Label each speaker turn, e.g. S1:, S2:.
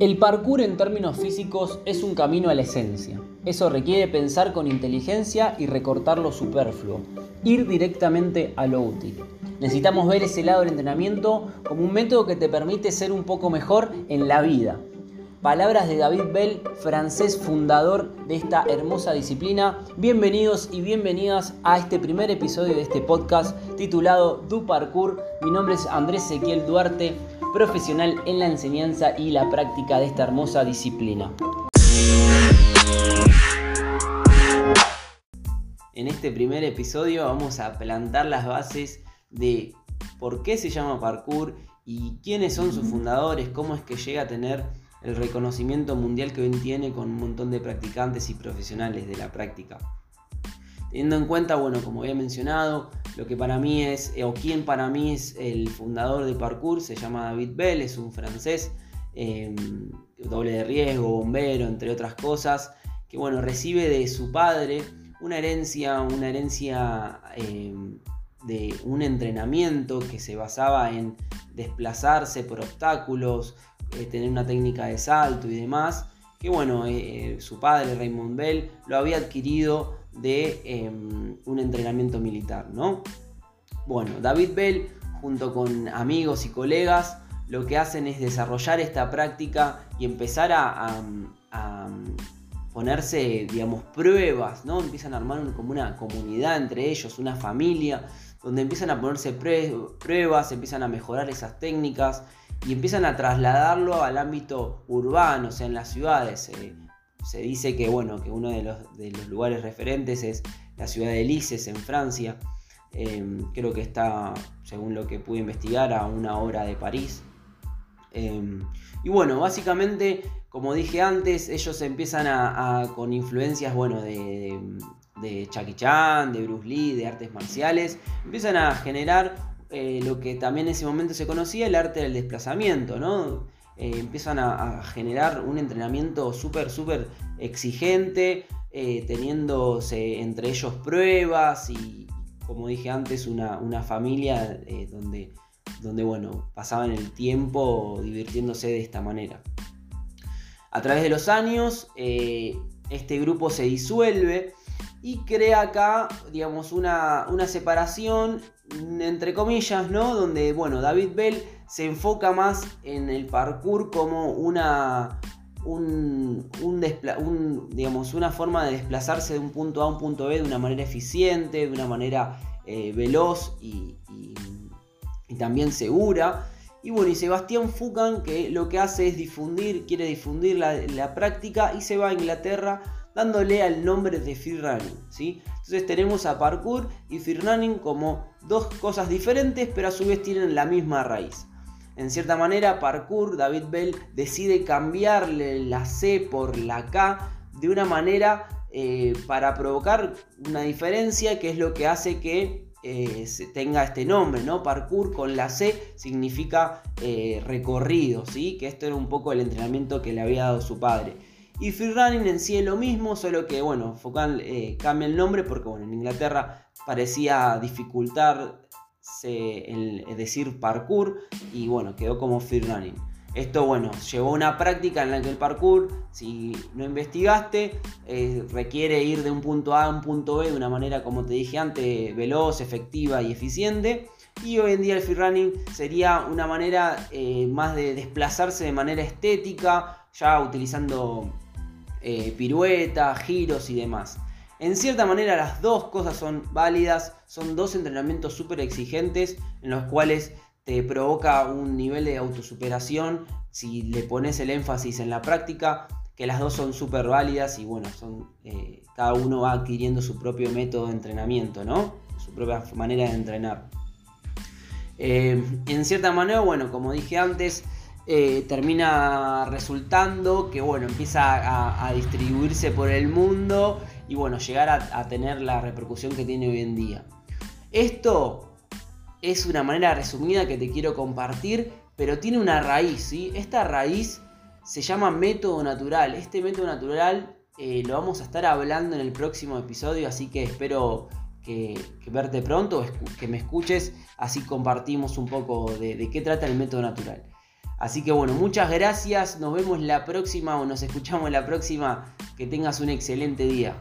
S1: El parkour en términos físicos es un camino a la esencia. Eso requiere pensar con inteligencia y recortar lo superfluo, ir directamente a lo útil. Necesitamos ver ese lado del entrenamiento como un método que te permite ser un poco mejor en la vida. Palabras de David Bell, francés fundador de esta hermosa disciplina. Bienvenidos y bienvenidas a este primer episodio de este podcast titulado Du Parkour. Mi nombre es Andrés Ezequiel Duarte profesional en la enseñanza y la práctica de esta hermosa disciplina. En este primer episodio vamos a plantar las bases de por qué se llama parkour y quiénes son sus fundadores, cómo es que llega a tener el reconocimiento mundial que hoy tiene con un montón de practicantes y profesionales de la práctica. Teniendo en cuenta, bueno, como había mencionado, lo que para mí es, eh, o quién para mí es el fundador de parkour, se llama David Bell, es un francés, em, doble de riesgo, bombero, entre otras cosas, que bueno, recibe de su padre una herencia, una herencia em, de un entrenamiento que se basaba en desplazarse por obstáculos, eh, tener una técnica de salto y demás, que bueno, eh, su padre Raymond Bell lo había adquirido de em, un entrenamiento militar, ¿no? Bueno, David Bell, junto con amigos y colegas, lo que hacen es desarrollar esta práctica y empezar a, ponerse, digamos, pruebas, ¿no? Empiezan a armar como una comunidad entre ellos, una familia, donde empiezan a ponerse pruebas, empiezan a mejorar esas técnicas y empiezan a trasladarlo al ámbito urbano, o sea, en las ciudades. Eh, se dice que, bueno, que uno de los, lugares referentes es la ciudad de Lices en Francia. Em, creo que está, según lo que pude investigar, a una hora de París. Em, y bueno, básicamente, como dije antes, ellos empiezan a, con influencias, bueno, de, de, Chucky Chan, de Bruce Lee, de artes marciales, empiezan a generar eh, lo que también en ese momento se conocía, el arte del desplazamiento, ¿no? Eh, empiezan a, generar un entrenamiento súper, súper exigente, eh, teniéndose entre ellos pruebas y, como dije antes, una, familia eh, donde, donde, bueno, pasaban el tiempo divirtiéndose de esta manera. A través de los años, este grupo se disuelve y crea acá, digamos, una, una separación, entre comillas, ¿no? Donde, bueno, David Bell se enfoca más en el parkour como una, un, digamos, una forma de desplazarse de un punto A a un punto B de una manera eficiente, de una manera eh, veloz y, también segura. Y bueno, y Sebastián Fucan que lo que hace es difundir, quiere difundir la, práctica y se va a Inglaterra dándole al nombre de Free. ¿sí? Entonces tenemos a parkour y Free como dos cosas diferentes, pero a su vez tienen la misma raíz. En cierta manera, Parkour, David Bell decide cambiarle la C por la K de una manera eh, para provocar una diferencia que es lo que hace que eh, tenga este nombre, ¿no? Parkour con la C significa eh, recorrido, ¿sí? Que esto era un poco el entrenamiento que le había dado su padre. Y freerunning en sí es lo mismo, solo que, bueno, Focal cambia el nombre porque, bueno, en Inglaterra parecía dificultar el, decir parkour y bueno, quedó como free running. Esto, bueno, llevó a una práctica en la que el parkour, si no investigaste, eh, requiere ir de un punto A a un punto B de una manera, como te dije antes, veloz, efectiva y eficiente. Y hoy en día el freerunning sería una manera eh, más de desplazarse de manera estética, ya utilizando eh, piruetas, giros y demás. En cierta manera las dos cosas son válidas, son dos entrenamientos súper exigentes en los cuales te provoca un nivel de autosuperación si le pones el énfasis en la práctica, que las dos son súper válidas y bueno, eh, cada uno va adquiriendo su propio método de entrenamiento, ¿no? Su propia manera de entrenar. Eh, en cierta manera, bueno, como dije antes, eh, termina resultando que bueno, empieza a, distribuirse por el mundo y bueno, llegar a, tener la repercusión que tiene hoy en día. Esto es una manera resumida que te quiero compartir, pero tiene una raíz, ¿sí? Esta raíz se llama método natural. Este método natural eh, lo vamos a estar hablando en el próximo episodio, así que espero que, verte pronto, que me escuches, así compartimos un poco de qué trata el método natural. Así que bueno, muchas gracias, nos vemos la próxima o nos escuchamos la próxima, que tengas un excelente día.